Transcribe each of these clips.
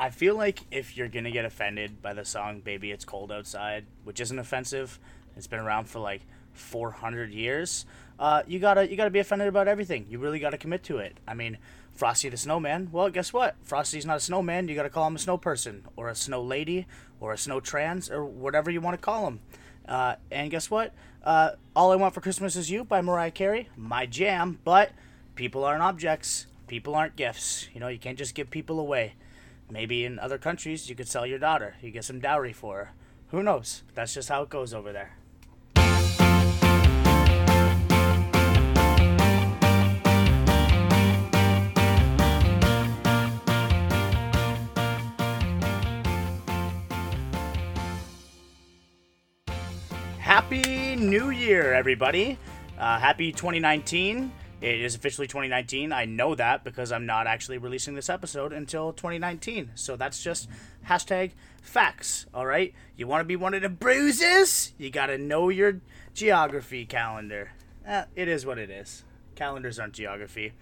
I feel like if you're gonna get offended by the song "Baby It's Cold Outside," which isn't offensive, it's been around for like 400 years. Uh, you gotta you gotta be offended about everything. You really gotta commit to it. I mean, Frosty the Snowman. Well, guess what? Frosty's not a snowman. You gotta call him a snow person or a snow lady or a snow trans or whatever you want to call him. Uh, and guess what? Uh, All I Want for Christmas Is You by Mariah Carey. My jam. But people aren't objects. People aren't gifts. You know, you can't just give people away. Maybe in other countries you could sell your daughter. You get some dowry for her. Who knows? That's just how it goes over there. Happy New Year, everybody. Uh, happy 2019. It is officially 2019. I know that because I'm not actually releasing this episode until 2019. So that's just hashtag facts, all right? You want to be one of the bruises? You got to know your geography calendar. Eh, it is what it is. Calendars aren't geography.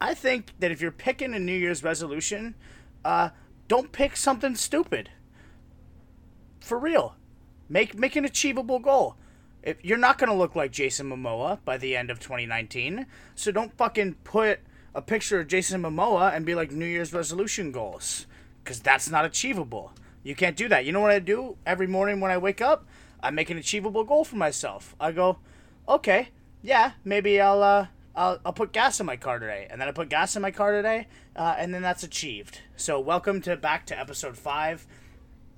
I think that if you're picking a New Year's resolution, uh, don't pick something stupid. For real. Make make an achievable goal. If you're not gonna look like Jason Momoa by the end of 2019, so don't fucking put a picture of Jason Momoa and be like New Year's resolution goals, because that's not achievable. You can't do that. You know what I do every morning when I wake up? I make an achievable goal for myself. I go, okay, yeah, maybe I'll uh, I'll, I'll put gas in my car today, and then I put gas in my car today, uh, and then that's achieved. So welcome to back to episode five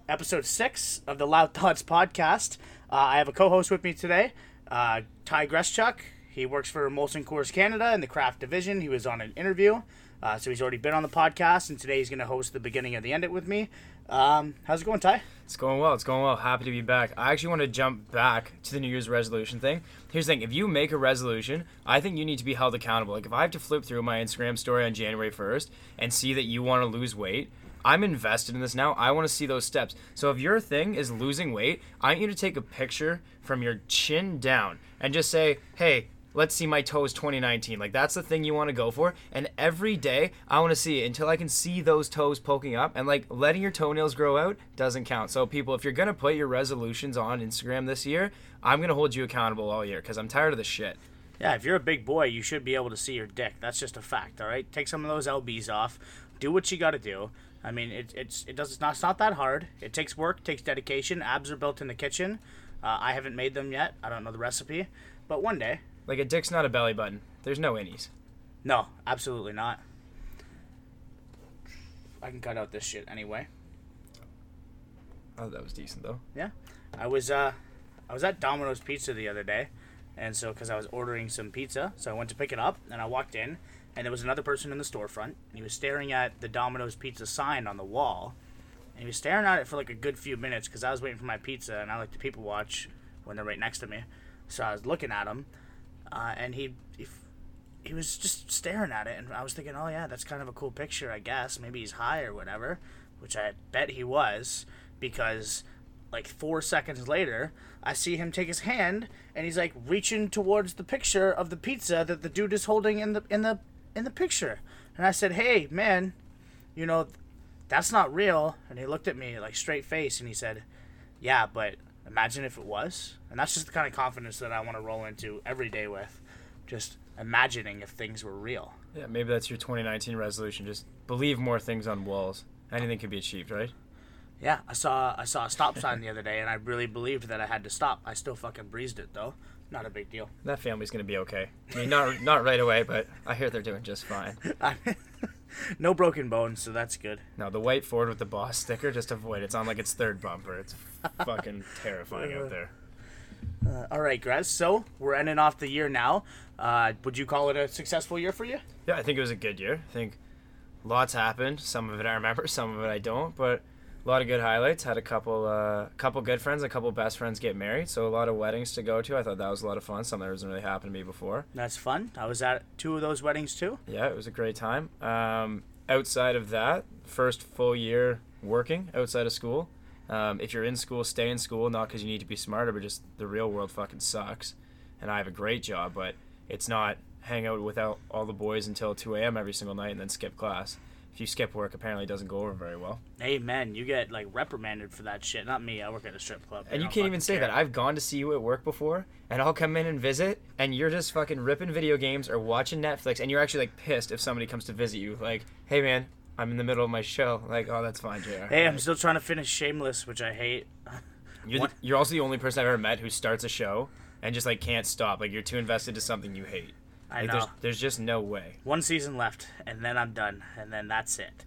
episode six of the Loud Thoughts podcast. Uh, I have a co-host with me today, uh, Ty Greschuk. He works for Molson Coors Canada in the craft division. He was on an interview, uh, so he's already been on the podcast, and today he's going to host the beginning of the end it with me. Um, how's it going, Ty? It's going well. It's going well. Happy to be back. I actually want to jump back to the New Year's resolution thing. Here's the thing: if you make a resolution, I think you need to be held accountable. Like if I have to flip through my Instagram story on January 1st and see that you want to lose weight, I'm invested in this now. I want to see those steps. So if your thing is losing weight, I want you to take a picture from your chin down and just say, "Hey, let's see my toes 2019." Like that's the thing you want to go for. And every day, I want to see it until I can see those toes poking up. And like letting your toenails grow out doesn't count. So people, if you're gonna put your resolutions on Instagram this year, I'm gonna hold you accountable all year because I'm tired of the shit. Yeah, if you're a big boy, you should be able to see your dick. That's just a fact. All right, take some of those lbs off. Do what you got to do. I mean, it, it's it does it's not, it's not that hard. It takes work, takes dedication. Abs are built in the kitchen. Uh, I haven't made them yet. I don't know the recipe, but one day. Like a dick's not a belly button. There's no innies. No, absolutely not. I can cut out this shit anyway. Oh, that was decent though. Yeah, I was uh, I was at Domino's Pizza the other day, and so because I was ordering some pizza, so I went to pick it up, and I walked in, and there was another person in the storefront, and he was staring at the Domino's Pizza sign on the wall, and he was staring at it for like a good few minutes because I was waiting for my pizza, and I like to people watch when they're right next to me, so I was looking at him, uh, and he, he he was just staring at it, and I was thinking, oh yeah, that's kind of a cool picture, I guess. Maybe he's high or whatever, which I bet he was because like four seconds later, I see him take his hand and he's like reaching towards the picture of the pizza that the dude is holding in the in the in the picture. And I said, "Hey, man, you know, that's not real." And he looked at me like straight face and he said, "Yeah, but imagine if it was." And that's just the kind of confidence that I want to roll into every day with, just imagining if things were real. Yeah, maybe that's your 2019 resolution. Just believe more things on walls. Anything can be achieved, right? Yeah, I saw I saw a stop sign the other day, and I really believed that I had to stop. I still fucking breezed it though. Not a big deal. That family's gonna be okay. I mean, not not right away, but I hear they're doing just fine. no broken bones, so that's good. No, the white Ford with the boss sticker, just avoid. it. It's on like its third bumper. It's fucking terrifying out there. Uh, all right, Grez. So we're ending off the year now. Uh, would you call it a successful year for you? Yeah, I think it was a good year. I think lots happened. Some of it I remember, some of it I don't. But a lot of good highlights. Had a couple, uh, couple good friends, a couple best friends get married. So a lot of weddings to go to. I thought that was a lot of fun. Something that hasn't really happened to me before. That's fun. I was at two of those weddings too. Yeah, it was a great time. Um, outside of that, first full year working outside of school. Um, if you're in school, stay in school, not because you need to be smarter, but just the real world fucking sucks. And I have a great job, but it's not hang out without all the boys until 2 a.m. every single night and then skip class. If you skip work, apparently it doesn't go over very well. Amen. You get like reprimanded for that shit. Not me. I work at a strip club. And you can't even say care. that. I've gone to see you at work before, and I'll come in and visit, and you're just fucking ripping video games or watching Netflix, and you're actually like pissed if somebody comes to visit you. Like, hey man, I'm in the middle of my show. Like, oh, that's fine, JR. Hey, I'm still trying to finish Shameless, which I hate. you're, the, you're also the only person I've ever met who starts a show and just like can't stop. Like, you're too invested to something you hate. I Like, know. there's, there's just no way. One season left, and then I'm done, and then that's it.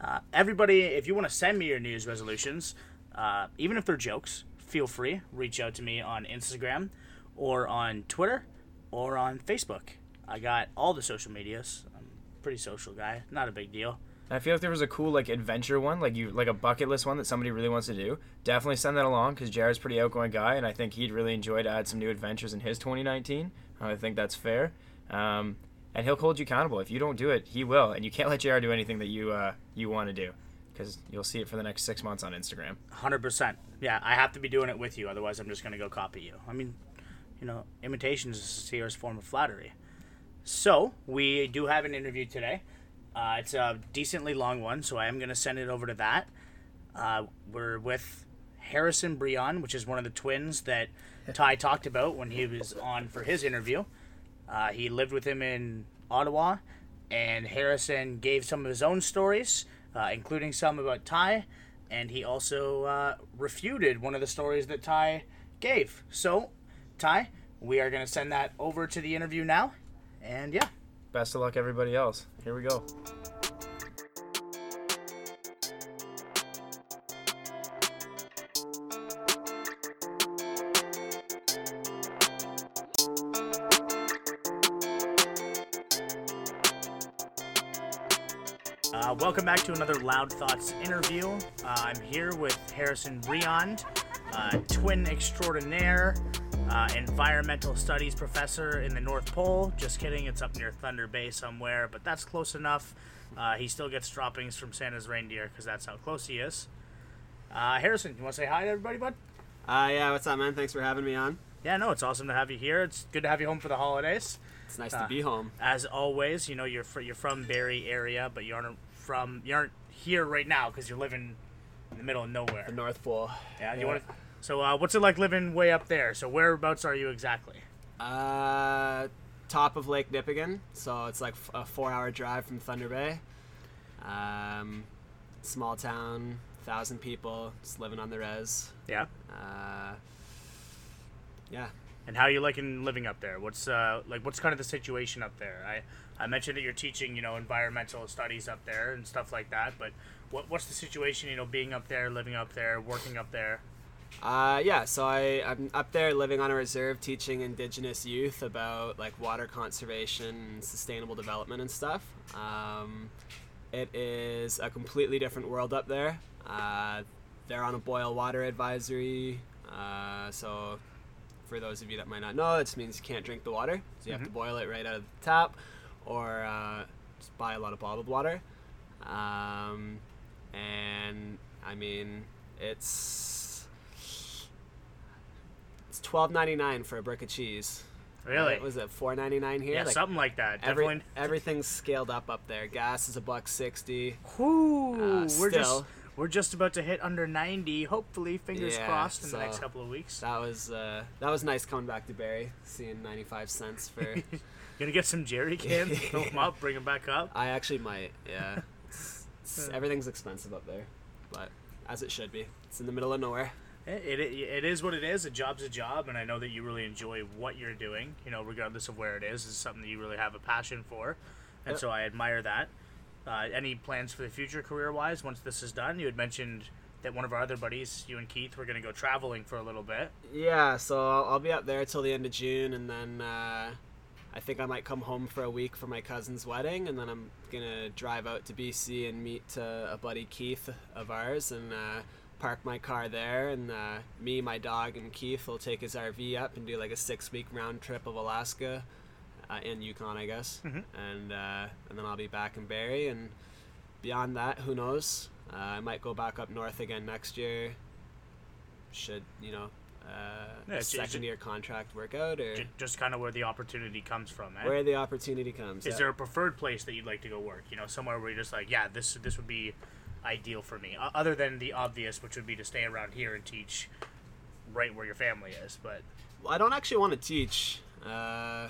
Uh, everybody, if you want to send me your New Year's resolutions, uh, even if they're jokes, feel free. Reach out to me on Instagram, or on Twitter, or on Facebook. I got all the social medias. I'm a pretty social guy. Not a big deal. I feel like there was a cool like adventure one, like you like a bucket list one that somebody really wants to do, definitely send that along because Jared's a pretty outgoing guy, and I think he'd really enjoy to add some new adventures in his 2019. I think that's fair, um, and he'll hold you accountable. If you don't do it, he will, and you can't let Jared do anything that you uh, you want to do because you'll see it for the next six months on Instagram. Hundred percent. Yeah, I have to be doing it with you, otherwise I'm just gonna go copy you. I mean, you know, imitation is a form of flattery. So we do have an interview today. Uh, it's a decently long one, so I am gonna send it over to that. Uh, we're with Harrison Brion, which is one of the twins that Ty talked about when he was on for his interview. Uh, he lived with him in Ottawa, and Harrison gave some of his own stories, uh, including some about Ty, and he also uh, refuted one of the stories that Ty gave. So, Ty, we are going to send that over to the interview now, and yeah. Best of luck, everybody else. Here we go. Welcome back to another Loud Thoughts interview. Uh, I'm here with Harrison Briand, uh, twin extraordinaire, uh, environmental studies professor in the North Pole. Just kidding, it's up near Thunder Bay somewhere, but that's close enough. Uh, he still gets droppings from Santa's reindeer because that's how close he is. Uh, Harrison, you want to say hi to everybody, bud? Uh, yeah, what's up, man? Thanks for having me on. Yeah, no, it's awesome to have you here. It's good to have you home for the holidays. It's nice Uh, to be home. As always, you know you're fr- you're from Barrie area, but you aren't from you aren't here right now because you're living in the middle of nowhere. The North Pole. Yeah, you want So, uh, what's it like living way up there? So, whereabouts are you exactly? Uh, top of Lake Nipigon, so it's like f- a four-hour drive from Thunder Bay. Um, small town, thousand people, just living on the res. Yeah. Uh, yeah. And how are you liking living up there? What's uh like what's kind of the situation up there? I I mentioned that you're teaching, you know, environmental studies up there and stuff like that, but what what's the situation, you know, being up there, living up there, working up there? Uh, yeah, so I, I'm up there living on a reserve teaching indigenous youth about like water conservation sustainable development and stuff. Um, it is a completely different world up there. Uh, they're on a boil water advisory. Uh, so, for those of you that might not know, it means you can't drink the water. So, you have to boil it right out of the tap or uh, just buy a lot of bottled water. Um, and I mean, it's it's twelve ninety nine for a brick of cheese. Really? Right? Was it four ninety nine here? yeah, Like, something like that. every, Definitely. everything's scaled up up there. Gas is a buck sixty. Whoo, Uh, we're just. We're just about to hit under 90. Hopefully, fingers Yeah, crossed in the next couple of weeks. That was uh, that was nice coming back to Barrie, seeing ninety five cents for. Gonna get some jerry cans, fill them up, bring them back up. I actually might. Yeah, it's, it's, everything's expensive up there, but as it should be. It's in the middle of nowhere. It, it, it is what it is. A job's a job, and I know that you really enjoy what you're doing. You know, regardless of where it is, it's something that you really have a passion for, and Yep. so I admire that. Uh, any plans for the future, career-wise, once this is done? You had mentioned that one of our other buddies, you and Keith, were going to go traveling for a little bit. Yeah, so I'll, I'll be up there till the end of June, and then uh, I think I might come home for a week for my cousin's wedding, and then I'm gonna drive out to BC and meet uh, a buddy Keith of ours, and uh, park my car there, and uh, me, my dog, and Keith will take his RV up and do like a six-week round trip of Alaska uh, and Yukon, I guess, Mhm. and uh, and then I'll be back in Barrie, and beyond that, who knows? Uh, I might go back up north again next year. Should you know uh, Yeah, a it's- it's- second year contract work out, or just kind of where the opportunity comes from. Eh? where the opportunity comes. Is yeah. there a preferred place that you'd like to go work? You know, somewhere where you're just like, yeah, this this would be ideal for me. Other than the obvious, which would be to stay around here and teach right where your family is. But Well, I don't actually want to teach. Uh,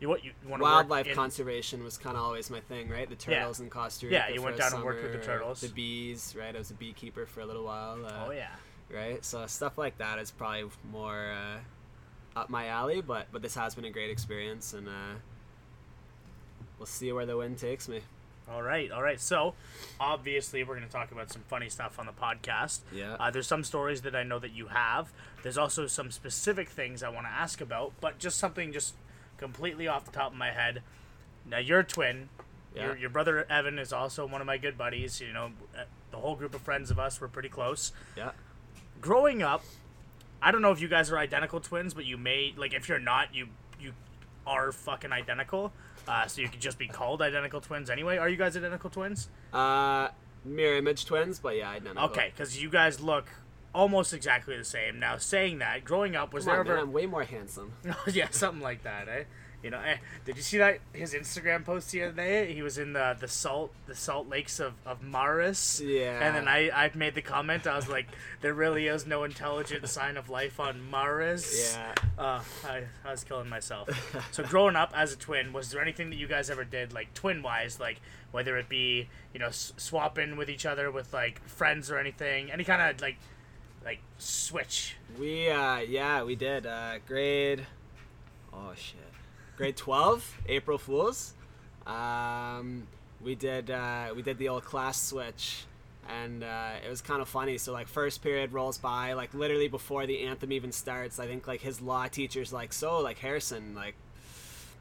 you what you want to wildlife in, conservation was kind of always my thing, right? The Yeah. turtles in Costa Rica. Yeah, you went down and worked with the turtles. The bees, right? I was a beekeeper for a little while. Uh, Oh yeah. right? So stuff like that is probably more uh, up my alley. But but this has been a great experience, and uh, we'll see where the wind takes me. All right, all right. So, obviously, we're going to talk about some funny stuff on the podcast. Yeah. Uh, there's some stories that I know that you have. There's also some specific things I want to ask about, but just something just completely off the top of my head. Now, you're a twin. Yeah. Your, your brother Evan is also one of my good buddies. You know, uh, the whole group of friends of us were pretty close. Yeah. Growing up, I don't know if you guys are identical twins, but you may like if you're not, you you are fucking identical. Uh, so you could just be called identical twins anyway. Are you guys identical twins? Uh, mirror image twins, but yeah, identical. Okay, because you guys look almost exactly the same. Now, saying that, growing up, was Come on, there man. I'm way more handsome. yeah, something like that, eh? You know, eh, did you see that his Instagram post the other day? He was in the the salt the salt lakes of of Maras. Yeah. And then I I made the comment. I was like, there really is no intelligent sign of life on Maras. Yeah. Uh, I, I was killing myself. So growing up as a twin, was there anything that you guys ever did like twin wise, like whether it be you know s- swapping with each other with like friends or anything, any kind of like like switch? We uh yeah, we did. Uh grade Oh shit. Grade 12, April Fools. Um we did uh we did the old class switch and uh, it was kind of funny. So like first period rolls by, like literally before the anthem even starts. I think like his law teacher's like, "So like Harrison, like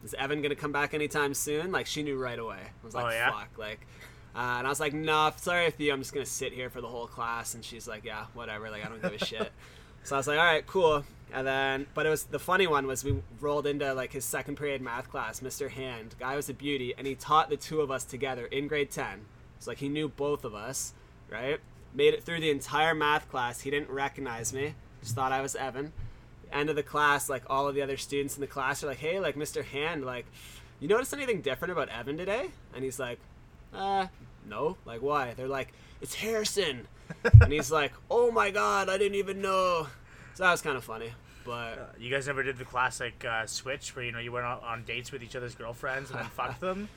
is Evan gonna come back anytime soon?" Like she knew right away. I was like, Oh, yeah? "Fuck!" Like, uh, and I was like, "No, sorry you. I'm just gonna sit here for the whole class." And she's like, "Yeah, whatever. Like I don't give a shit." So I was like, "All right, cool." And then, but it was the funny one was we rolled into like his second period math class. Mr. Hand, guy was a beauty, and he taught the two of us together in grade ten. So like he knew both of us, right? Made it through the entire math class. He didn't recognize me. Just thought I was Evan. End of the class, like all of the other students in the class are like, "Hey, like Mr. Hand, like, you notice anything different about Evan today?" And he's like, "Uh, no. Like why?" They're like, "It's Harrison." and he's like, "Oh my god, I didn't even know." So that was kind of funny. But You guys never did the classic uh, switch where you know you went on, on dates with each other's girlfriends and then fucked them.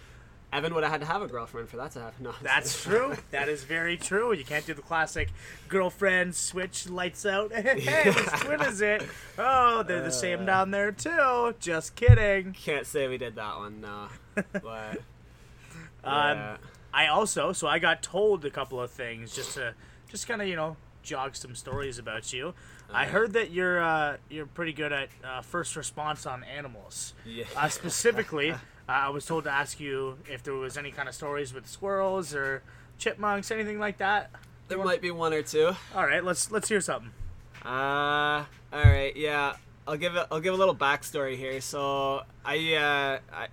Evan would have had to have a girlfriend for that to happen. No, That's true. That is very true. You can't do the classic girlfriend switch lights out. Hey, which twin is it? Oh, they're the same down there too. Just kidding. Can't say we did that one. No, but Um, yeah. I also so I got told a couple of things just to just kind of you know jog some stories about you. I heard that you're uh, you're pretty good at uh, first response on animals. Yeah. Uh, specifically, uh, I was told to ask you if there was any kind of stories with squirrels or chipmunks, anything like that. there might be one or two. All right, let's let's hear something. Uh, all right, yeah. I'll give it. I'll give a little backstory here. So I, uh, I,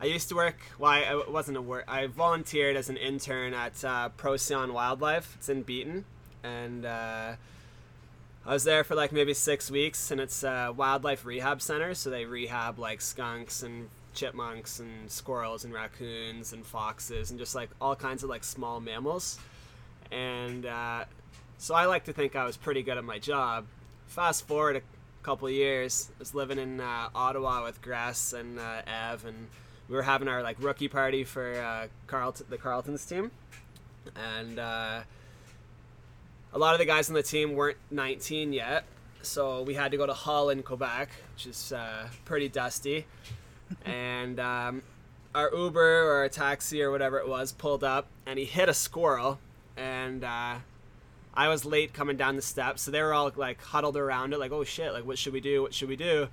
I used to work. Well, I, wasn't a work. I volunteered as an intern at uh, Procyon Wildlife. It's in Beeton, and uh, I was there for like maybe six weeks. And it's a wildlife rehab center, so they rehab like skunks and chipmunks and squirrels and raccoons and foxes and just like all kinds of like small mammals. And uh, so I like to think I was pretty good at my job. Fast forward a couple years, I was living in uh, Ottawa with Gress and uh, Ev, and we were having our like rookie party for uh, Carleton, the Carleton's team, and uh, a lot of the guys on the team weren't 19 yet, so we had to go to Hull in Quebec, which is uh, pretty dusty, and um, our Uber or our taxi or whatever it was pulled up, and he hit a squirrel, and uh, I was late coming down the steps, so they were all like huddled around it, like, "Oh shit! Like, what should we do? What should we do?"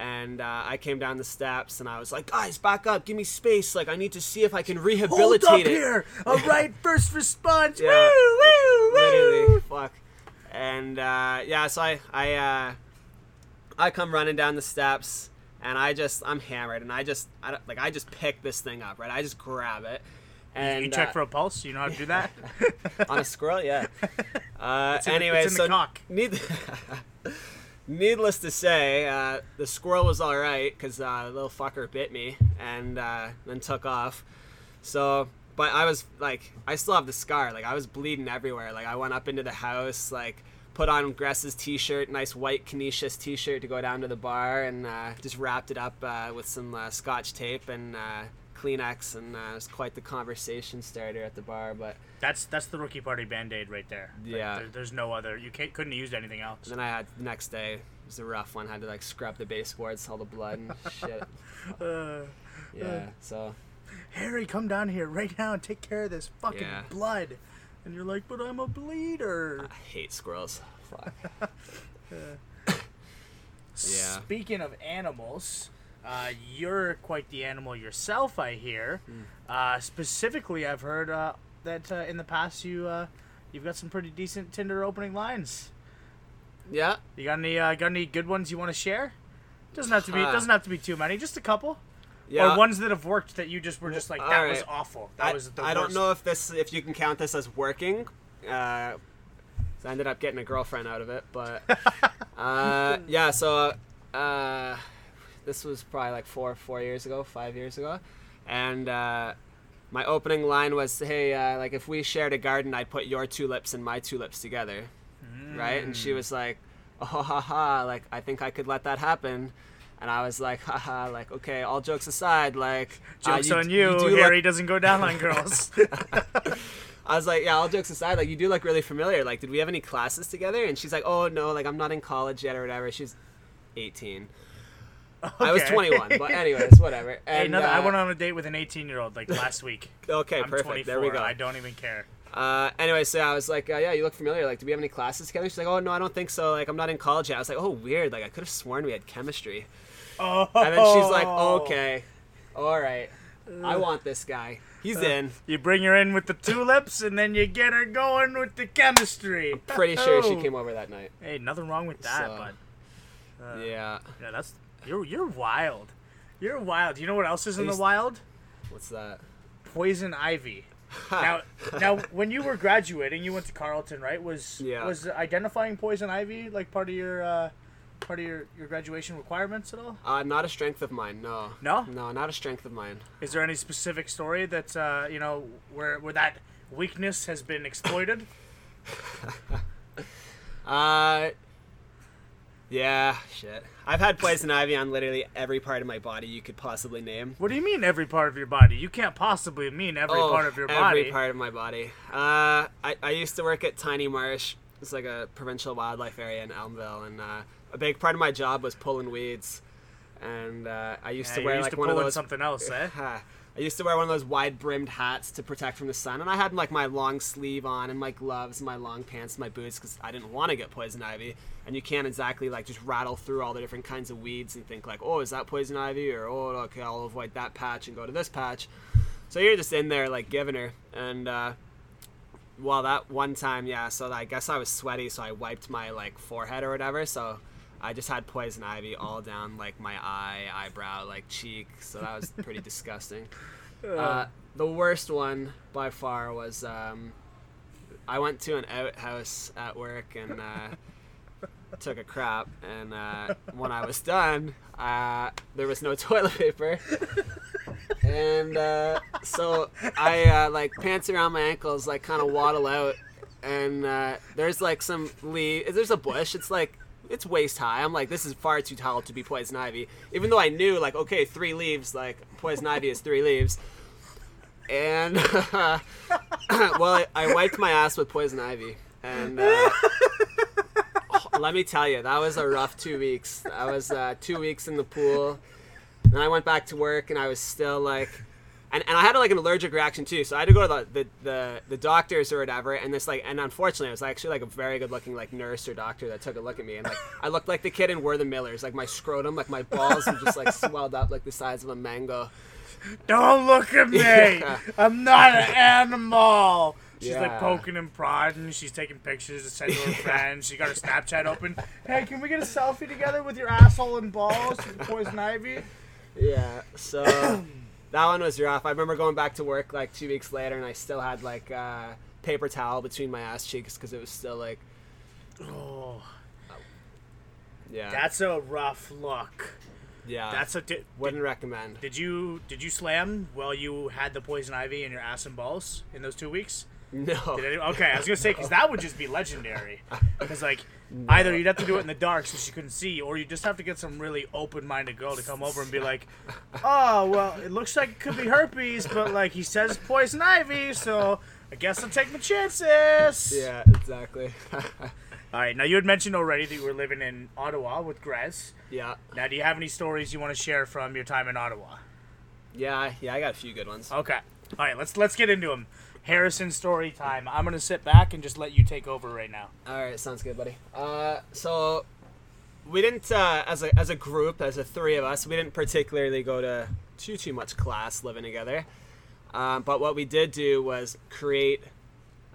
And uh, I came down the steps, and I was like, "Guys, back up! Give me space! Like, I need to see if I can rehabilitate Hold rehabilitate up it." here! All right, first response. Yeah. Woo, woo, woo. Literally, fuck. And uh, yeah, so I I uh, I come running down the steps, and I just I'm hammered, and I just I don't, like I just pick this thing up, right? I just grab it. And you check uh, for a pulse. You know how to do that. on a squirrel, yeah. Uh, It's in the- anyway, it's in the so cock. neither needless to say, uh, the squirrel was all right because uh, the little fucker bit me and uh, then took off. So, but I was like, I still have the scar. Like I was bleeding everywhere. Like I went up into the house, like put on Gress's t-shirt, nice white Canisius t-shirt to go down to the bar, and uh, just wrapped it up uh, with some uh, Scotch tape and Kleenex, and uh, it was quite the conversation starter at the bar. But That's that's the rookie party band aid right there. Like, Yeah. there- there's no other. You can't couldn't have used anything else. And then I had the next day. It was a rough one. I Had to like scrub the baseboards, all the blood and shit. Uh, Yeah. So Harry, come down here right now and take care of this fucking Yeah. blood. And you're like, but I'm a bleeder. I hate squirrels. Fuck. Yeah. Speaking of animals, uh, you're quite the animal yourself, I hear. Uh, specifically, I've heard uh, that uh, in the past you uh, you've got some pretty decent Tinder opening lines. Yeah. You got any uh, got any good ones you want to share? Doesn't have to be Huh. doesn't have to be too many, just a couple. Yeah. Or ones that have worked that you just were just like that was awful. That I, was the I don't know if this if you can count this as working. Uh, so I ended up getting a girlfriend out of it, but uh, yeah. So uh, this was probably like four four years ago, five years ago, and uh, my opening line was, "Hey, uh, like if we shared a garden, I'd put your tulips and my tulips together." right? And Mm. she was like, oh, ha ha, like, I think I could let that happen. And I was like, haha, like, okay, all jokes aside, like, uh, Jokes you- on you, do look- Harry doesn't go down on girls. I was like, yeah, all jokes aside, like, you do look really familiar. Like, did we have any classes together? And she's like, oh, no, like, I'm not in college yet or whatever. She's 18. I was 21, but anyways, whatever. Hey, And, I uh, went on a date with an 18 year old like last week. Okay, I'm perfect. 24. There we go. I don't even care. Uh, anyway, so I was like, uh, yeah, you look familiar. Like, do we have any classes together? She's like, oh, no, I don't think so. Like, I'm not in college yet. I was like, oh, weird. Like, I could have sworn we had chemistry. Oh. And then she's like, okay, all right, I want this guy. He's in. You bring her in with the tulips, and then you get her going with the chemistry. I'm Pretty sure she Oh. came over that night. Hey, nothing wrong with that, So, but uh, Yeah. yeah, that's you're you're wild. You're wild. You know what else is in the wild? What's that? Poison ivy. now, now, when you were graduating, you went to Carleton, right? Was Yeah. was identifying poison ivy like part of your uh, part of your, your graduation requirements at all? Uh, not a strength of mine. No. No? No, not a strength of mine. Is there any specific story that uh, you know where where that weakness has been exploited? Uh. Yeah. Shit. I've had poison ivy on literally every part of my body you could possibly name. What do you mean every part of your body? You can't possibly mean every Oh, part of your body. every part of my body. Uh, I, I used to work at Tiny Marsh. It's like a provincial wildlife area in Elmvale, and uh, a big part of my job was pulling weeds. And uh, I used Yeah, to wear used like to one of those. something else, eh? I used to wear one of those wide brimmed hats to protect from the sun, and I had like my long sleeve on and my gloves, and my long pants, my boots because I didn't want to get poison ivy. And you can't exactly like just rattle through all the different kinds of weeds and think like, oh, is that poison ivy? Or oh, okay, I'll avoid that patch and go to this patch. So you're just in there like giving her, and uh, well, that one time, yeah. So I guess I was sweaty, so I wiped my like forehead or whatever. So I just had poison ivy all down like my eye, eyebrow, like cheek. So that was pretty disgusting. Uh, the worst one by far was um, I went to an outhouse at work and uh, took a crap. And uh, when I was done, uh, there was no toilet paper. And uh, so I uh, like pants around my ankles, like kind of waddle out, and uh, there's like some leaf. There's a bush. It's like it's waist high. I'm like, this is far too tall to be poison ivy. Even though I knew, like, okay, three leaves, like poison ivy is three leaves. And well, I, I wiped my ass with poison ivy, and uh, let me tell you, that was a rough two weeks. I was uh, two weeks in the pool. Then I went back to work, and I was still like, and, and I had like an allergic reaction too. So I had to go to the, the, the, the doctors or whatever. And this like, and unfortunately, it was actually like a very good looking like nurse or doctor that took a look at me, and like I looked like the kid in We're the Millers. Like my scrotum, like my balls were just like swelled up like the size of a mango. Don't look at me. Yeah. I'm not an animal. She's like poking and prodding. She's taking pictures to send to her friends. She got her Snapchat open. Hey, can we get a selfie together with your asshole and balls poison ivy? Yeah. So that one was rough. I remember going back to work like two weeks later, and I still had like uh, paper towel between my ass cheeks because it was still like Oh. Yeah. That's a rough look. yeah. That's a. Did, wouldn't recommend. did you did you slam while you had the poison ivy in your ass and balls in those two weeks? No. Did any, okay, I was gonna say because that would just be legendary. Because like either you'd have to do it in the dark so she couldn't see, or you just have to get some really open-minded girl to come over and be like, "Oh, well, it looks like it could be herpes, but like he says poison ivy, so I guess I'll take my chances." yeah, exactly. All right. Now you had mentioned already that you were living in Ottawa with Grez. yeah. Now, do you have any stories you want to share from your time in Ottawa? Yeah, yeah, I got a few good ones. Okay. All right. Let's let's get into them. Harrison story time. I'm gonna sit back and just let you take over right now. All right, sounds good, buddy. Uh, so we didn't, uh, as a as a group, as a three of us, we didn't particularly go to too too much class living together. Um, but what we did do was create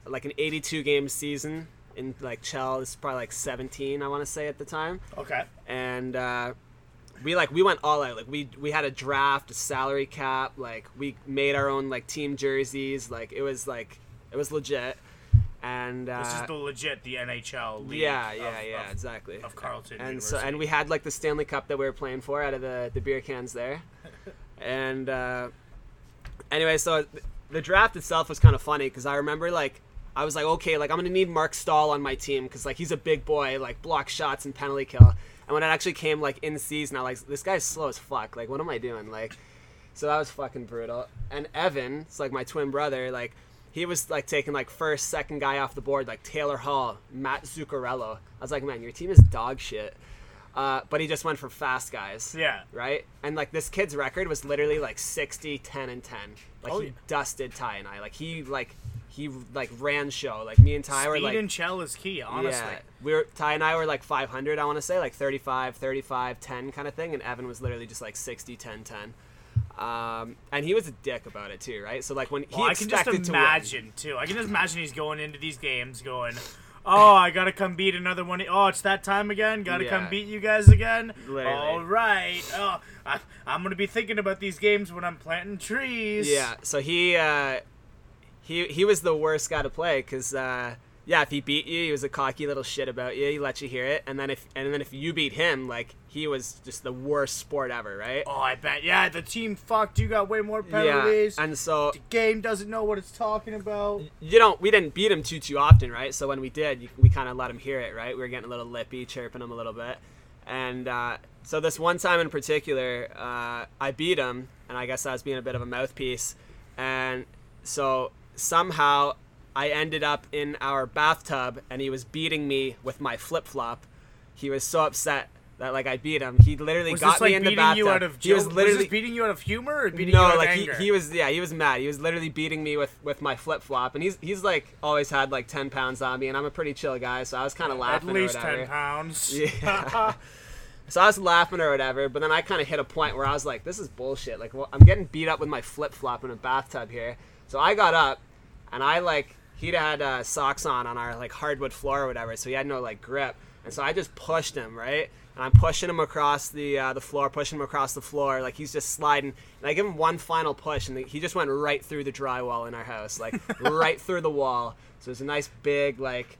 like an 82 game season in like Chell. This is probably like 17, I want to say at the time, Okay. and uh, we like we went all out. Like we we had a draft, a salary cap. Like we made our own like team jerseys. Like it was like it was legit. And uh, This is the legit the NHL league. yeah, of- yeah, yeah, of- exactly. Of Carleton and so and we had like the Stanley Cup that we were playing for out of the the beer cans there. and uh, anyway, so th- the draft itself was kind of funny because I remember like I was like, okay, like I'm gonna need Marc Staal on my team because like he's a big boy, like block shots and penalty kill. And when it actually came like in season, I was like this guy's slow as fuck. Like, what am I doing? Like, so that was fucking brutal. And Evan, it's like my twin brother, like he was like taking like first, second guy off the board, like Taylor Hall, Matt Zuccarello. I was like, man, your team is dog shit. Uh, but he just went for fast guys. Yeah. Right? And like this kid's record was literally like 60, 10, and 10. Like Oh, he yeah. dusted Ty and I. Like he like he like ran show. Like me and Ty were Speed like and Chell is key, honestly. yeah, we were Ty and I were like 500, I want to say, like 35, 35, 10 kind of thing, and Evan was literally just like 60, 10, 10. Um, and he was a dick about it too, right? So like when he Well, I can just expected to imagine too. I can just imagine he's going into these games going, "Oh, I gotta come beat another one. Oh, it's that time again. Gotta come beat you guys again. Literally. All right. Oh, I, I'm gonna be thinking about these games when I'm planting trees. yeah. So he uh, he he was the worst guy to play because uh, yeah, if he beat you, he was a cocky little shit about you. He let you hear it, and then if and then if you beat him, like he was just the worst sport ever, right? Oh, I bet. Yeah, the team fucked. You got way more penalties. Yeah, and so the game doesn't know what it's talking about. you don't we didn't beat him too too often right so when we did we kind of let him hear it right we were getting a little lippy chirping him a little bit and uh, so this one time in particular uh, i beat him and i guess i was being a bit of a mouthpiece and so somehow i ended up in our bathtub and he was beating me with my flip-flop he was so upset that like i beat him he literally Was got this like me in the bathtub you out of he was Was, literally this beating you out of humor or beating no, you out like of he, anger? he was yeah, he was mad. He was literally beating me with with my flip flop, and he's he's like always had like ten pounds on me, and I'm a pretty chill guy, so I was kind of laughing At least ten pounds. Yeah. so I was laughing or whatever, but then I kind of hit a point where I was like, "This is bullshit. Like, well, I'm getting beat up with my flip flop in a bathtub here." So I got up, and I like he'd had uh, socks on on our like hardwood floor or whatever, so he had no like grip, and so I just pushed him right. And I'm pushing him across the uh, the floor, pushing him across the floor, like he's just sliding. And I give him one final push, and he just went right through the drywall in our house, like right through the wall. So it's a nice big like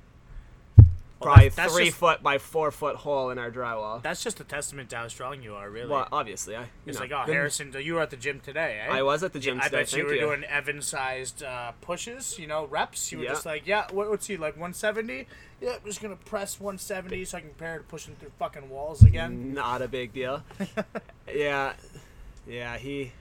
probably that- that's three just- foot by four foot hole in our drywall. That's just a testament to how strong you are, really. Well, obviously, I. You it's know, like, oh, Harrison, you were at the gym today, eh? I was at the gym I today. bet you were doing Evan-sized uh, pushes, you know, reps. You were Yeah. just like, yeah, what, what's he like, 170? Yeah, I'm just gonna press 170 so I can compare to pushing through fucking walls again. Not a big deal. yeah, yeah. He.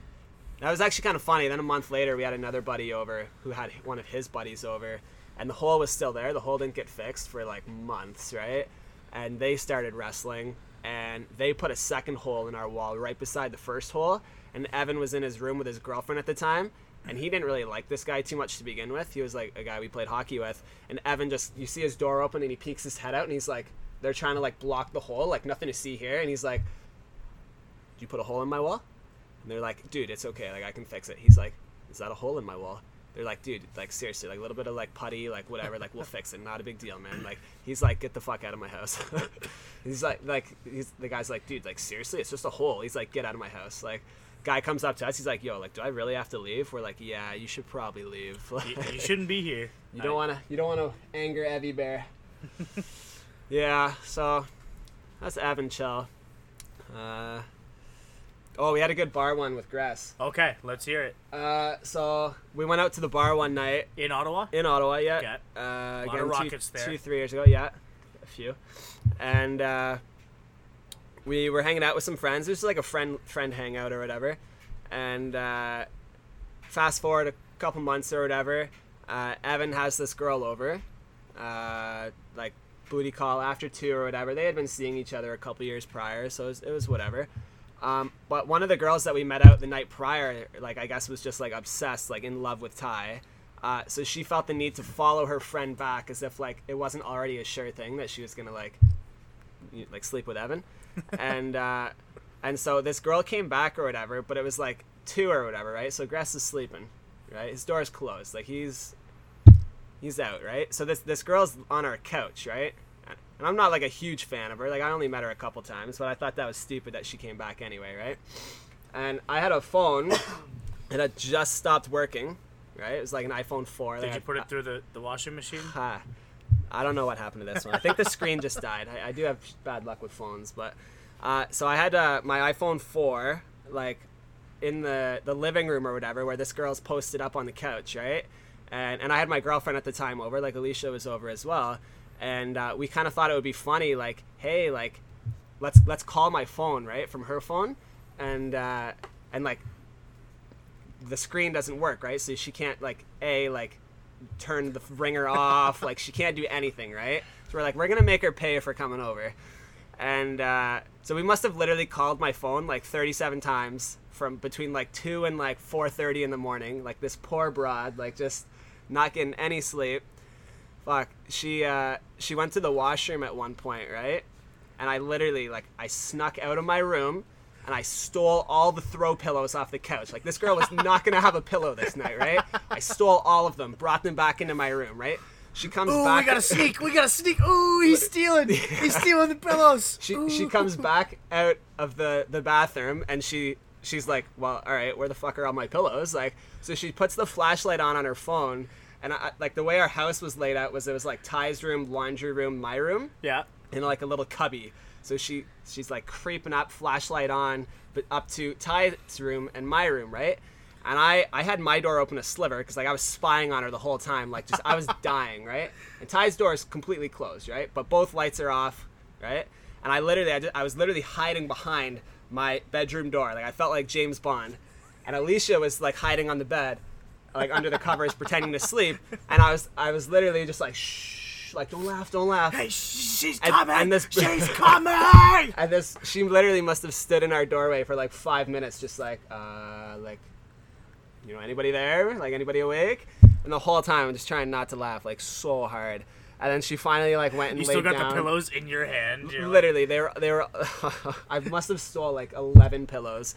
That was actually kind of funny. Then a month later, we had another buddy over who had one of his buddies over, and the hole was still there. The hole didn't get fixed for like months, right? And they started wrestling, and they put a second hole in our wall right beside the first hole. And Evan was in his room with his girlfriend at the time, and he didn't really like this guy too much to begin with. He was like a guy we played hockey with, and Evan just you see his door open and he peeks his head out and he's like, they're trying to like block the hole, like nothing to see here, and he's like, "Did you put a hole in my wall?" And they're like, "Dude, it's okay, like I can fix it." He's like, "Is that a hole in my wall?" They're like, "Dude, like seriously, like a little bit of like putty, like whatever, like we'll fix it, not a big deal, man." Like he's like, "Get the fuck out of my house." he's like, like he's the guy's like, "Dude, like seriously, it's just a hole." He's like, "Get out of my house." Like guy comes up to us, he's like, "Yo, like do I really have to leave?" We're like, "Yeah, you should probably leave." you, you shouldn't be here. You don't want to. You don't want to anger Evie Bear. yeah. So, that's Evan chill. Uh, oh, we had a good bar one with Gress. Okay, let's hear it. Uh, so we went out to the bar one night In Ottawa? in Ottawa. Yeah. Okay. Uh, Lot again, of two- there. two, three years ago. Yeah, a few. And uh, we were hanging out with some friends. It was like a friend friend hangout or whatever. And uh, fast forward a couple months or whatever, uh, Evan has this girl over, uh, like booty call after two or whatever. They had been seeing each other a couple years prior, so it was, it was whatever. Um, but one of the girls that we met out the night prior, like I guess, was just like obsessed, like in love with Ty. Uh, so she felt the need to follow her friend back, as if like it wasn't already a sure thing that she was gonna like, like sleep with Evan, and uh, and so this girl came back or whatever, but it was like two or whatever, right? So Gress is sleeping, right? His door's closed, like he's he's out, right? So this this girl's on our couch, right? And I'm not like a huge fan of her. Like I only met her a couple times, but I thought that was stupid that she came back anyway, right? And I had a phone that had just stopped working, right? It was like an iPhone 4. Did you put it through the, the washing machine? Ha. I don't know what happened to this one. I think the screen just died. I, I do have bad luck with phones, but uh, so I had uh, my iPhone 4 like in the the living room or whatever, where this girl's posted up on the couch, right? And and I had my girlfriend at the time over, like Alicia was over as well, and uh, we kind of thought it would be funny, like, hey, like, let's let's call my phone, right, from her phone, and uh, and like the screen doesn't work, right? So she can't like a like turn the ringer off, like she can't do anything, right? So we're like, we're gonna make her pay for coming over, and uh, so we must have literally called my phone like 37 times from between like two and like 4:30 in the morning. Like this poor broad, like just not getting any sleep. Fuck, she uh, she went to the washroom at one point, right? And I literally like I snuck out of my room and I stole all the throw pillows off the couch. Like this girl was not gonna have a pillow this night, right? I stole all of them, brought them back into my room, right? She comes Ooh, back. we gotta sneak. We gotta sneak. Ooh, he's stealing. He's stealing the pillows. She Ooh. she comes back out of the the bathroom and she she's like, well, all right, where the fuck are all my pillows? Like, so she puts the flashlight on on her phone. And I, like the way our house was laid out was it was like Ty's room, laundry room, my room, Yeah. in like a little cubby. So she she's like creeping up, flashlight on, but up to Ty's room and my room, right? And I I had my door open a sliver because like I was spying on her the whole time, like just I was dying, right? And Ty's door is completely closed, right? But both lights are off, right? And I literally I, just, I was literally hiding behind my bedroom door, like I felt like James Bond. And Alicia was like hiding on the bed, like under the covers, pretending to sleep. And I was I was literally just like shh, like don't laugh, don't laugh. Hey, she's And- coming. and this- she's coming. And this, she literally must have stood in our doorway for like five minutes, just like, uh, like, you know, anybody there? Like, anybody awake? And the whole time, I'm just trying not to laugh, like, so hard. And then she finally like went and you laid still got down. the pillows in your hand. You're like, Literally, they were they were. I must have stole like eleven pillows,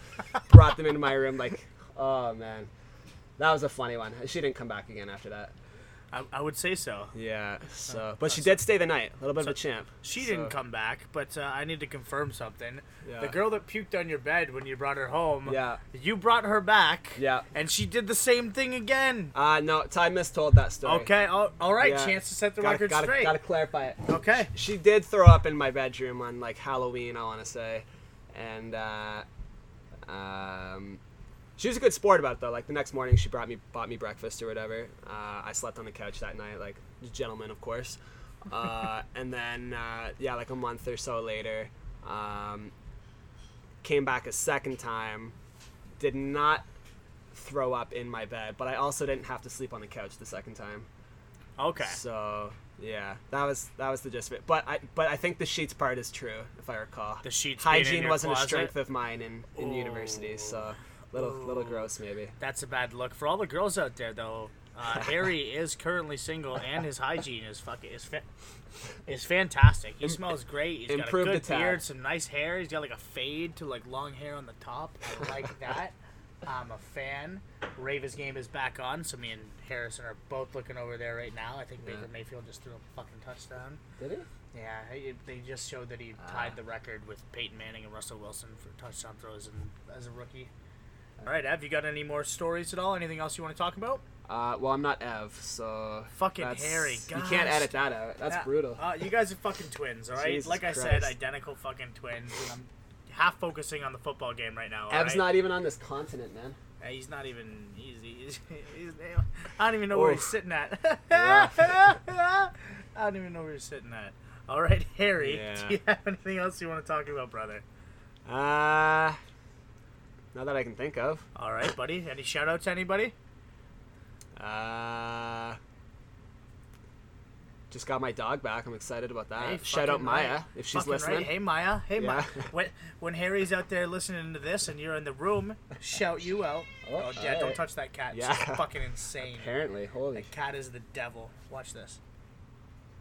brought them into my room. Like, oh man, that was a funny one. She didn't come back again after that. I, I would say so. Yeah. So, but she did stay the night. A little bit of a champ. She So- didn't come back, but uh, I need to confirm something. Yeah. The girl that puked on your bed when you brought her home. Yeah. You brought her back. Yeah. And she did the same thing again. Uh, no, Ty mistold that story. Okay. All, all right. Yeah. Chance to set the gotta, record gotta, straight. Gotta clarify it. Okay. She did throw up in my bedroom on like Halloween, I want to say, and uh, um, she was a good sport about it though. Like the next morning, she brought me bought me breakfast or whatever. Uh, I slept on the couch that night, like gentleman, of course. Uh, and then uh, yeah, like a month or so later, um, came back a second time. Did not throw up in my bed, but I also didn't have to sleep on the couch the second time. Okay. So yeah, that was that was the gist of it. But I but I think the sheets part is true, if I recall. The sheets hygiene wasn't closet? a strength of mine in in university, so little little gross maybe. That's a bad look for all the girls out there, though. Uh, Harry is currently single, and his hygiene is fucking is fa- is fantastic. He smells great. He's got a good beard, some nice hair. He's got like a fade to like long hair on the top. I like that. I'm a fan. Raven's game is back on, so me and Harrison are both looking over there right now. I think Baker Yeah. Mayfield just threw a fucking touchdown. Did he? Yeah, they just showed that he tied the record with Peyton Manning and Russell Wilson for touchdown throws in, as a rookie. All right, Ev, you got any more stories at all? Anything else you want to talk about? Uh, well, I'm not Ev, so Fucking that's- Harry, You can't edit that out. That's Yeah. brutal. Uh, you guys are fucking twins, all right? Jesus like I said, identical fucking twins. And I'm half focusing on the football game right now. all Ev's right? not even on this continent, man. Uh, he's not even. He's, he's, he's. I don't even know where he's sitting at. I don't even know where he's sitting at. All right, Harry. Yeah. Do you have anything else you want to talk about, brother? Uh, not that I can think of. All right, buddy. Any shout out to anybody? Uh, just got my dog back. I'm excited about that. Hey, Shout out Maya right. if she's Fucking listening. Right. Hey Maya. Hey Maya. When, when Harry's out there listening to this and you're in the room, shout you out. Oh, Oh, yeah, don't touch that cat. Yeah. She's fucking insane. Apparently, holy. That cat is the devil. Watch this.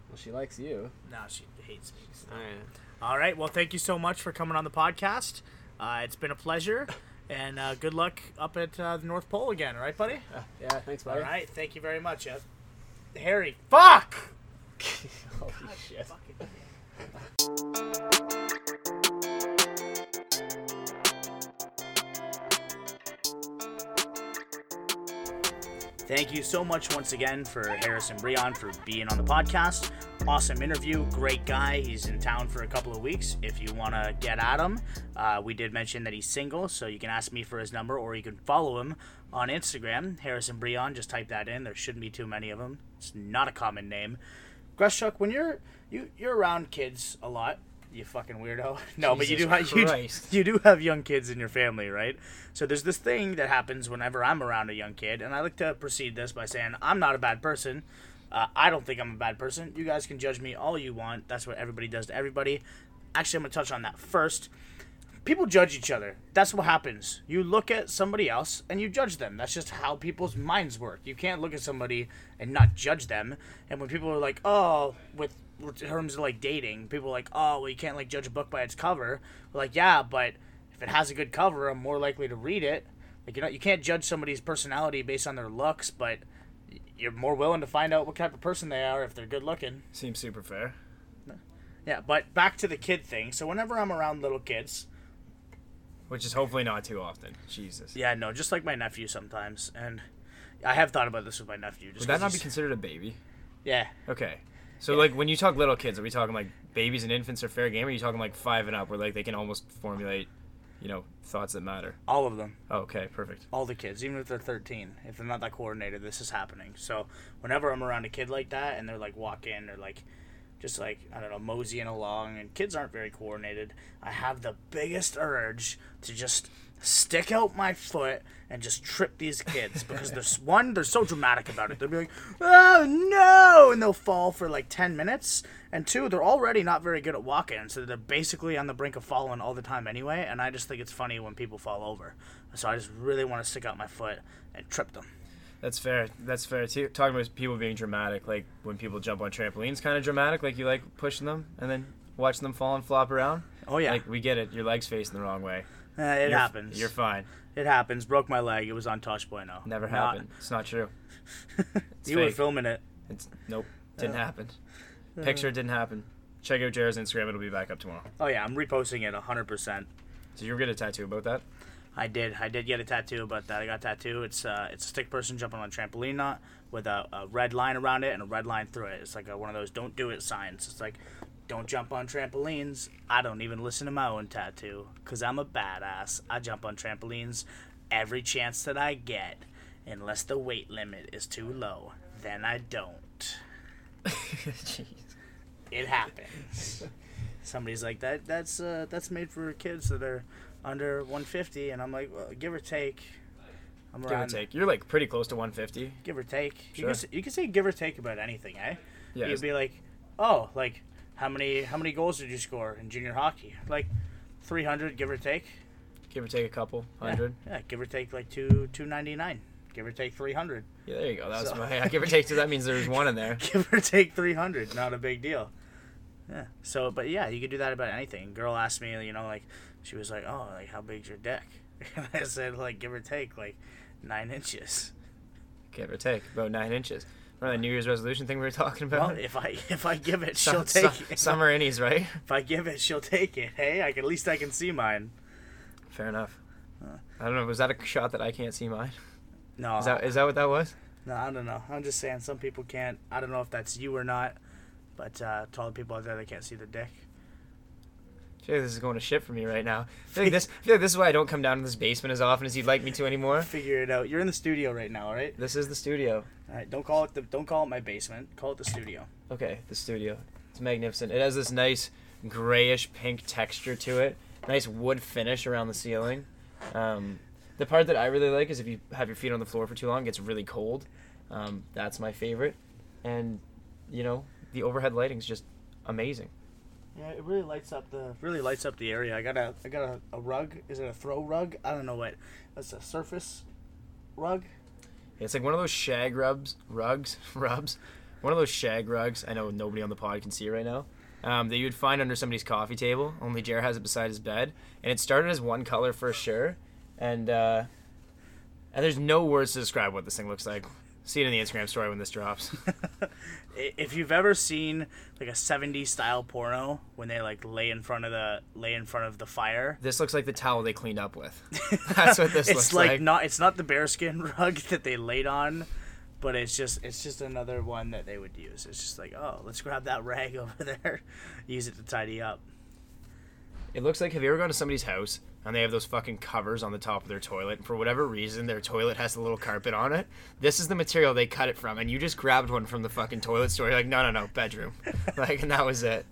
Well, she likes you. No, she hates me. All right. All right. Well, thank you so much for coming on the podcast. Uh, it's been a pleasure, and uh, good luck up at uh, the North Pole again. Right, buddy. Uh, yeah, thanks, buddy. All right. Thank you very much, Ed. Harry. Fuck. Holy shit. Thank you so much once again for Harrison Breon for being on the podcast. Awesome interview, great guy. He's in town for a couple of weeks. If you want to get at him, uh, we did mention that he's single, so you can ask me for his number or you can follow him on Instagram, Harrison Breon. Just type that in. There shouldn't be too many of them. It's not a common name. Grushchuk, when you're you you're around kids a lot, you fucking weirdo. No, but you do have you, you do have young kids in your family, right? So there's this thing that happens whenever I'm around a young kid, and I like to precede this by saying I'm not a bad person. Uh, I don't think I'm a bad person. You guys can judge me all you want. That's what everybody does to everybody. Actually, I'm gonna touch on that first. People judge each other. That's what happens. You look at somebody else and you judge them. That's just how people's minds work. You can't look at somebody and not judge them. And when people are like, "Oh," with with terms of like dating, people are like, "Oh, well, you can't like judge a book by its cover." We're like, yeah, but if it has a good cover, I'm more likely to read it. Like you know, you can't judge somebody's personality based on their looks, but you're more willing to find out what type of person they are if they're good looking. Seems super fair. Yeah, but back to the kid thing. So whenever I'm around little kids, Which is hopefully not too often. Jesus. yeah, no, just like my nephew sometimes, and I have thought about this with my nephew. Just Would that not be considered a baby? yeah, Okay. So like when you talk little kids, are we talking like babies and infants are fair game? Or are you talking like five and up, where like they can almost formulate, you know, thoughts that matter? all of them. Oh, okay, perfect. all the kids, even if they're 13, if they're not that coordinated, this is happening. So whenever I'm around a kid like that and they're like walk in or like just like I don't know moseying along and kids aren't very coordinated, I have the biggest urge to just stick out my foot and just trip these kids because there's one they're so dramatic about it. They'll be like, "Oh no!" and they'll fall for like 10 minutes. And two, they're already not very good at walking, so they're basically on the brink of falling all the time anyway. And I just think it's funny when people fall over. So I just really want to stick out my foot and trip them. That's fair. That's fair too. Talking about people being dramatic, like when people jump on trampolines, kind of dramatic. Like you like pushing them and then watching them fall and flop around. Oh yeah, Like we get it. Your legs facing the wrong way. Uh, it You're- happens. You're fine. It happens. Broke my leg. It was on Tosh Bueno. Never Not- happened. It's not true. you were filming it. It's nope. Didn't Uh, happen. Picture didn't happen. Check out Jared's Instagram. It'll be back up tomorrow. Oh yeah, I'm reposting it 100%. So you're gonna get a tattoo about that? I did. I did get a tattoo about that. I got a tattoo. It's uh, it's a stick person jumping on a trampoline knot with a, a red line around it and a red line through it. It's like a, one of those "don't do it" signs. It's like, don't jump on trampolines. I don't even listen to my own tattoo because I'm a badass. I jump on trampolines every chance that I get, unless the weight limit is too low. Then I don't. Jeez. It happens. Somebody's like that. That's uh, that's made for kids that are under 150, and I'm like, well, give or take. I'm Give or take. You're like pretty close to 150. Give or take. You, Sure. can say, you can say give or take about anything, eh? Yeah. You'd be like, oh, like how many how many goals did you score in junior hockey? Like 300, give or take. Give or take a couple hundred. Yeah, give or take like two 299. Give or take 300. Yeah, there you go. That was So- my yeah, give or take two. That means there's one in there. give or take 300 not a big deal yeah so but yeah you could do that about anything girl asked me you know like she was like oh like how big's your dick and i said like give or take like nine inches Give or take about nine inches. Remember that New Year's resolution thing we were talking about? well if i if i give it she'll take it Summer innies, right? if i give it she'll take it hey i can, at least i can see mine Fair enough. Uh. I don't know. Was that a shot that I can't see mine? no Is that is that what that was? No, I don't know. I'm just saying some people can't. I don't know if that's you or not, but uh, to all the people out there that can't see the dick. I feel like this is going to shit for me right now. I feel like this. I feel like this is why I don't come down to this basement as often as you'd like me to anymore. Figure it out. You're in the studio right now, all right? This is the studio. All right. Don't call it the. Don't call it my basement. Call it the studio. Okay, the studio. It's magnificent. It has this nice grayish pink texture to it. Nice wood finish around the ceiling. Um, the part that I really like is if you have your feet on the floor for too long, it gets really cold. Um, that's my favorite. And, you know, the overhead lighting's just amazing. Yeah, it really lights up the really lights up the area. I got a I got a, a rug. Is it a throw rug? I don't know what. It's a surface rug. It's like one of those shag rubs, rugs, rubs. One of those shag rugs. I know nobody on the pod can see it right now. Um, that you'd find under somebody's coffee table. Only Jared has it beside his bed, and it started as one color for sure. And uh, and there's no words to describe what this thing looks like. See it in the Instagram story when this drops. If you've ever seen like a 70s style porno when they like lay in front of the lay in front of the fire. this looks like the towel they cleaned up with. That's what this it's looks like, like. not it's not the bearskin rug that they laid on, but it's just it's just another one that they would use. It's just like, oh, let's grab that rag over there, use it to tidy up. It looks like have you ever gone to somebody's house and they have those fucking covers on the top of their toilet and for whatever reason their toilet has a little carpet on it. This is the material they cut it from and you just grabbed one from the fucking toilet store. You're like, no no no, bedroom. like and that was it.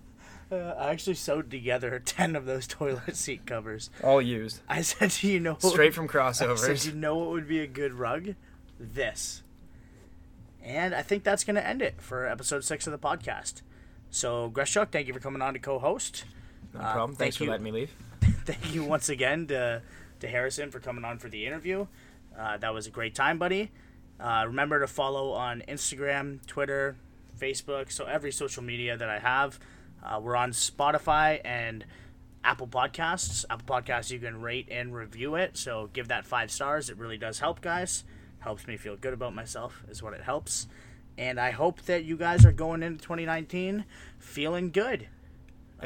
Uh, I actually sewed together ten of those toilet seat covers. All used. I said, you know, Straight from I said, crossovers. you know what would be a good rug? This. And I think that's going to end it for episode six of the podcast. So, Greshuk, thank you for coming on to co-host. No Uh, problem. Thanks thank for you. letting me leave. thank you once again to, to Harrison for coming on for the interview. Uh, that was a great time, buddy. Uh, remember to follow on Instagram, Twitter, Facebook, so every social media that I have. Uh, we're on Spotify and Apple Podcasts. Apple Podcasts, you can rate and review it, so give that five stars. It really does help, guys. Helps me feel good about myself, is what it helps. And I hope that you guys are going into 2019 feeling good.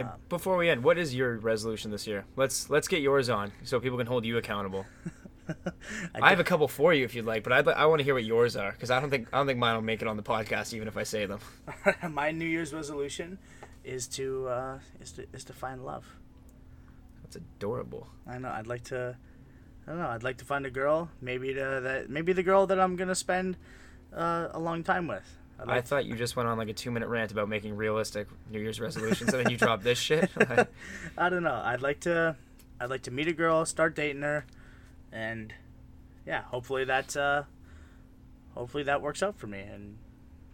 Um, before we end, what is your resolution this year? Let's let's get yours on so people can hold you accountable. I have a couple for you if you'd like, but I'd, I want to hear what yours are because I don't think I don't think mine will make it on the podcast even if I say them. my New Year's resolution is to uh, is to is to find love. That's adorable. I know. I'd like to. I don't know. I'd like to find a girl. Maybe to that. Maybe the girl that I'm gonna spend uh, a long time with. I'd I thought you just went on like a two minute rant about making realistic New Year's resolutions, and then you dropped this shit. Like, I don't know. I'd like to. I'd like to meet a girl, start dating her, and yeah, hopefully that. Uh, hopefully that works out for me, and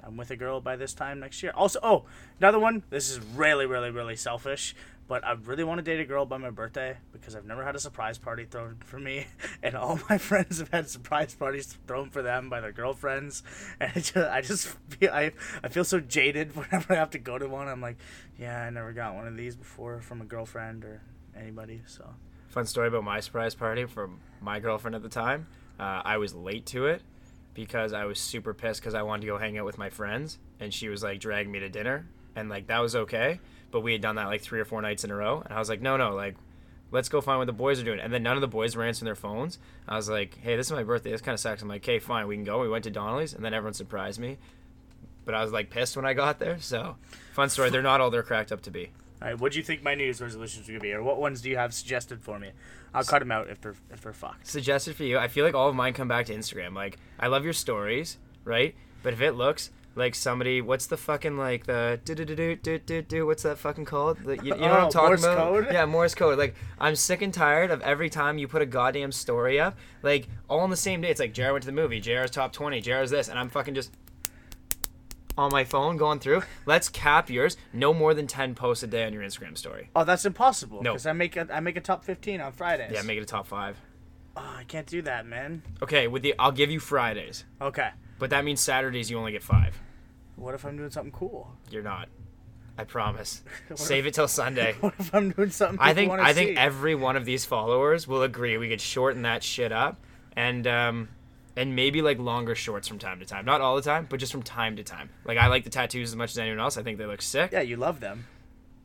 I'm with a girl by this time next year. Also, oh, another one. This is really, really, really selfish, but I really want to date a girl by my birthday because I've never had a surprise party thrown for me, and all my friends have had surprise parties thrown for them by their girlfriends, and I just, I just feel I, I feel so jaded whenever I have to go to one. I'm like, yeah, I never got one of these before from a girlfriend or anybody. So fun story about my surprise party from my girlfriend at the time. Uh, I was late to it because I was super pissed because I wanted to go hang out with my friends, and she was like dragging me to dinner, and like that was okay, but we had done that like three or four nights in a row, and I was like, no, no, like. Let's go find what the boys are doing. And then none of the boys were answering their phones. I was like, hey, this is my birthday. This kind of sucks. I'm like, okay, fine, we can go. We went to Donnelly's, and then everyone surprised me. But I was like pissed when I got there. So, fun story. They're not all they're cracked up to be. All right, what do you think my New Year's resolutions are gonna be, or what ones do you have suggested for me? I'll cut them out if they're if they're fucked. suggested for you. I feel like all of mine come back to Instagram. Like I love your stories, right? But if it looks like somebody, what's the fucking like the do do do do do do do? What's that fucking called? The, you, you know what Oh, I'm talking Morse about? code? Yeah, Morse code. Like I'm sick and tired of every time you put a goddamn story up, like all on the same day. It's like Jared went to the movie, Jared's top twenty, Jared's this, and I'm fucking just on my phone going through. Let's cap yours. No more than ten posts a day on your Instagram story. Oh, that's impossible. No. because I make a I make a top fifteen on Fridays. Yeah, make it a top five. Oh, I can't do that, man. Okay, with the I'll give you Fridays, Okay. but that means Saturdays you only get five. What if I'm doing something cool? You're not. I promise. Save it till Sunday. What if I'm doing something? I think I think see? every one of these followers will agree we could shorten that shit up and um and maybe like longer shorts from time to time. Not all the time, but just from time to time. Like I like the tattoos as much as anyone else. I think they look sick, Yeah, you love them.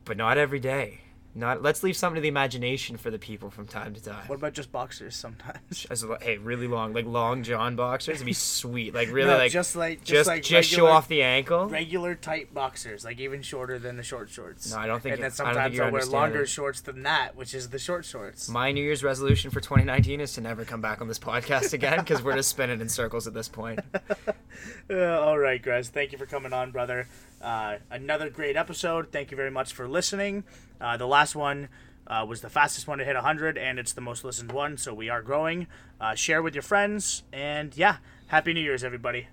but not every day. Not. Let's leave something to the imagination for the people from time to time. What about just boxers sometimes? As hey, really long, like long john boxers, it'd be sweet. Like really, No, like just like just, just like just show off the ankle. regular tight boxers, like even shorter than the short shorts. No, I don't think And then I sometimes I'll wear longer understanding. shorts than that, which is the short shorts. My New Year's resolution for 2019 is to never come back on this podcast again because we're just spinning in circles at this point. Uh, all right, guys. Thank you for coming on, brother. Uh, another great episode. Thank you very much for listening. Uh, the last one uh, was the fastest one to hit 100, and it's the most listened one, so we are growing. Uh, share with your friends, and yeah, Happy New Year's, everybody.